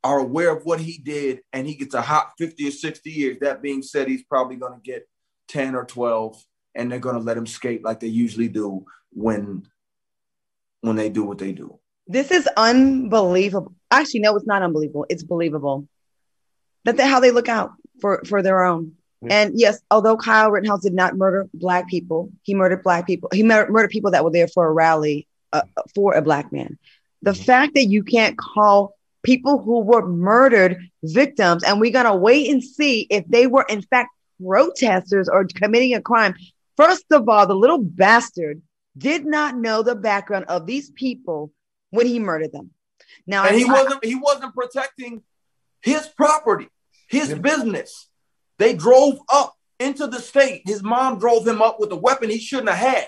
are aware of what he did and he gets a hot 50 or 60 years. That being said, he's probably going to get 10 or 12 and they're going to let him skate like they usually do when when they do what they do. This is unbelievable. Actually, no, it's not unbelievable. It's believable that they, how they look out for for their own. And yes, although Kyle Rittenhouse did not murder black people, he murdered black people. He mur- murdered people that were there for a rally uh, for a black man. The mm-hmm. fact that you can't call people who were murdered victims, and we're gonna wait and see if they were in fact protesters or committing a crime. First of all, the little bastard did not know the background of these people when he murdered them. Now, and he I, wasn't he wasn't protecting his property, his yeah. business. They drove up into the state. His mom drove him up with a weapon he shouldn't have had.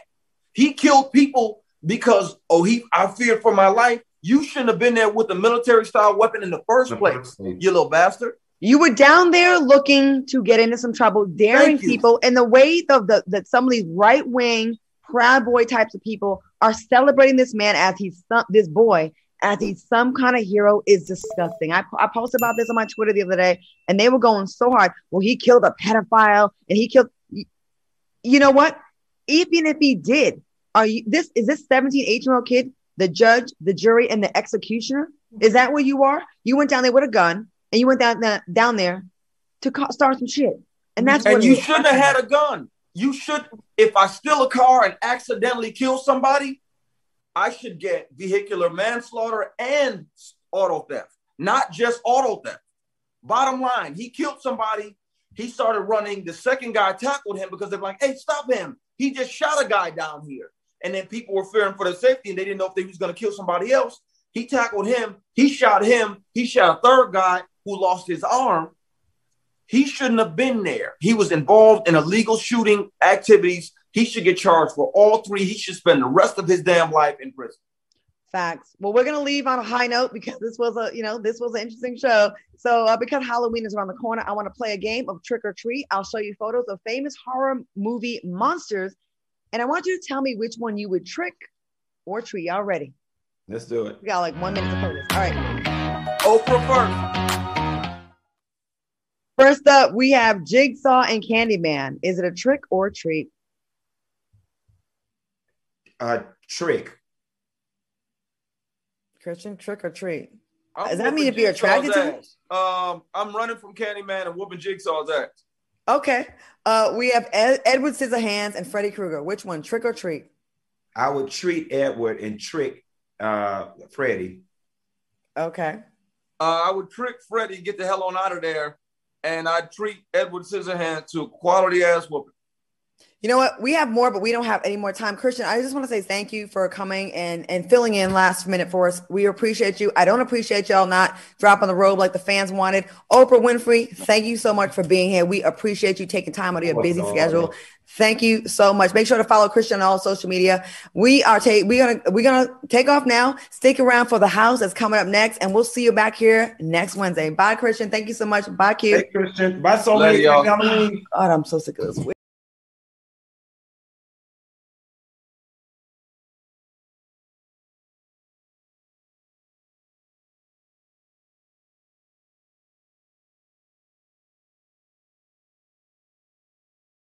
He killed people because oh he I feared for my life. You shouldn't have been there with a military style weapon in the first the place, first you little bastard. You were down there looking to get into some trouble, daring people, and the way of the that some of these right wing proud boy types of people are celebrating this man as he's some, this boy as he's some kind of hero is disgusting. I, I posted about this on my Twitter the other day, and they were going so hard. Well, he killed a pedophile, and he killed. You know what? Even if he did, are you this is this 17, 18 year old kid, the judge, the jury, and the executioner? Is that where you are? You went down there with a gun and you went down, down there to start some shit. And that's and you shouldn't have had a gun. you should, if I steal a car and accidentally kill somebody, I should get vehicular manslaughter and auto theft, not just auto theft. Bottom line, he killed somebody. He started running. The second guy tackled him because they're like, hey, stop him. He just shot a guy down here. And then people were fearing for their safety and they didn't know if they was going to kill somebody else. He tackled him. He shot him. He shot a third guy who lost his arm. He shouldn't have been there. He was involved in illegal shooting activities. He should get charged for all three. He should spend the rest of his damn life in prison. Facts. Well, we're gonna leave on a high note because this was a, you know, this was an interesting show. So, uh, because Halloween is around the corner, I want to play a game of trick or treat. I'll show you photos of famous horror movie monsters, and I want you to tell me which one you would trick or treat. Y'all ready? Let's do it. We got like one minute to play this. All right. Oprah first. First up, we have Jigsaw and Candyman. Is it a trick or a treat? Uh, trick. Christian, trick or treat? I'm Does that mean whooping if you're attracted to him? Um, I'm running from Candyman and whooping Jigsaw's ass. Okay. Uh, we have Ed- Edward Scissorhands and Freddy Krueger. Which one, trick or treat? I would treat Edward and trick uh Freddy. Okay. Uh, I would trick Freddy, get the hell on out of there, and I'd treat Edward Scissorhands to a quality ass whooping. You know what? We have more, but we don't have any more time. Christian, I just want to say thank you for coming and and filling in last minute for us. We appreciate you. I don't appreciate y'all not dropping the robe like the fans wanted. Oprah Winfrey, thank you so much for being here. We appreciate you taking time out of your busy What's schedule. up? Thank you so much. Make sure to follow Christian on all social media. We are take we're gonna we're gonna take off now. Stick around for the house that's coming up next, and we'll see you back here next Wednesday. Bye, Christian. Thank you so much. Bye, Q. Hey Christian, buy so Later, many y'all. God, I'm so sick of this.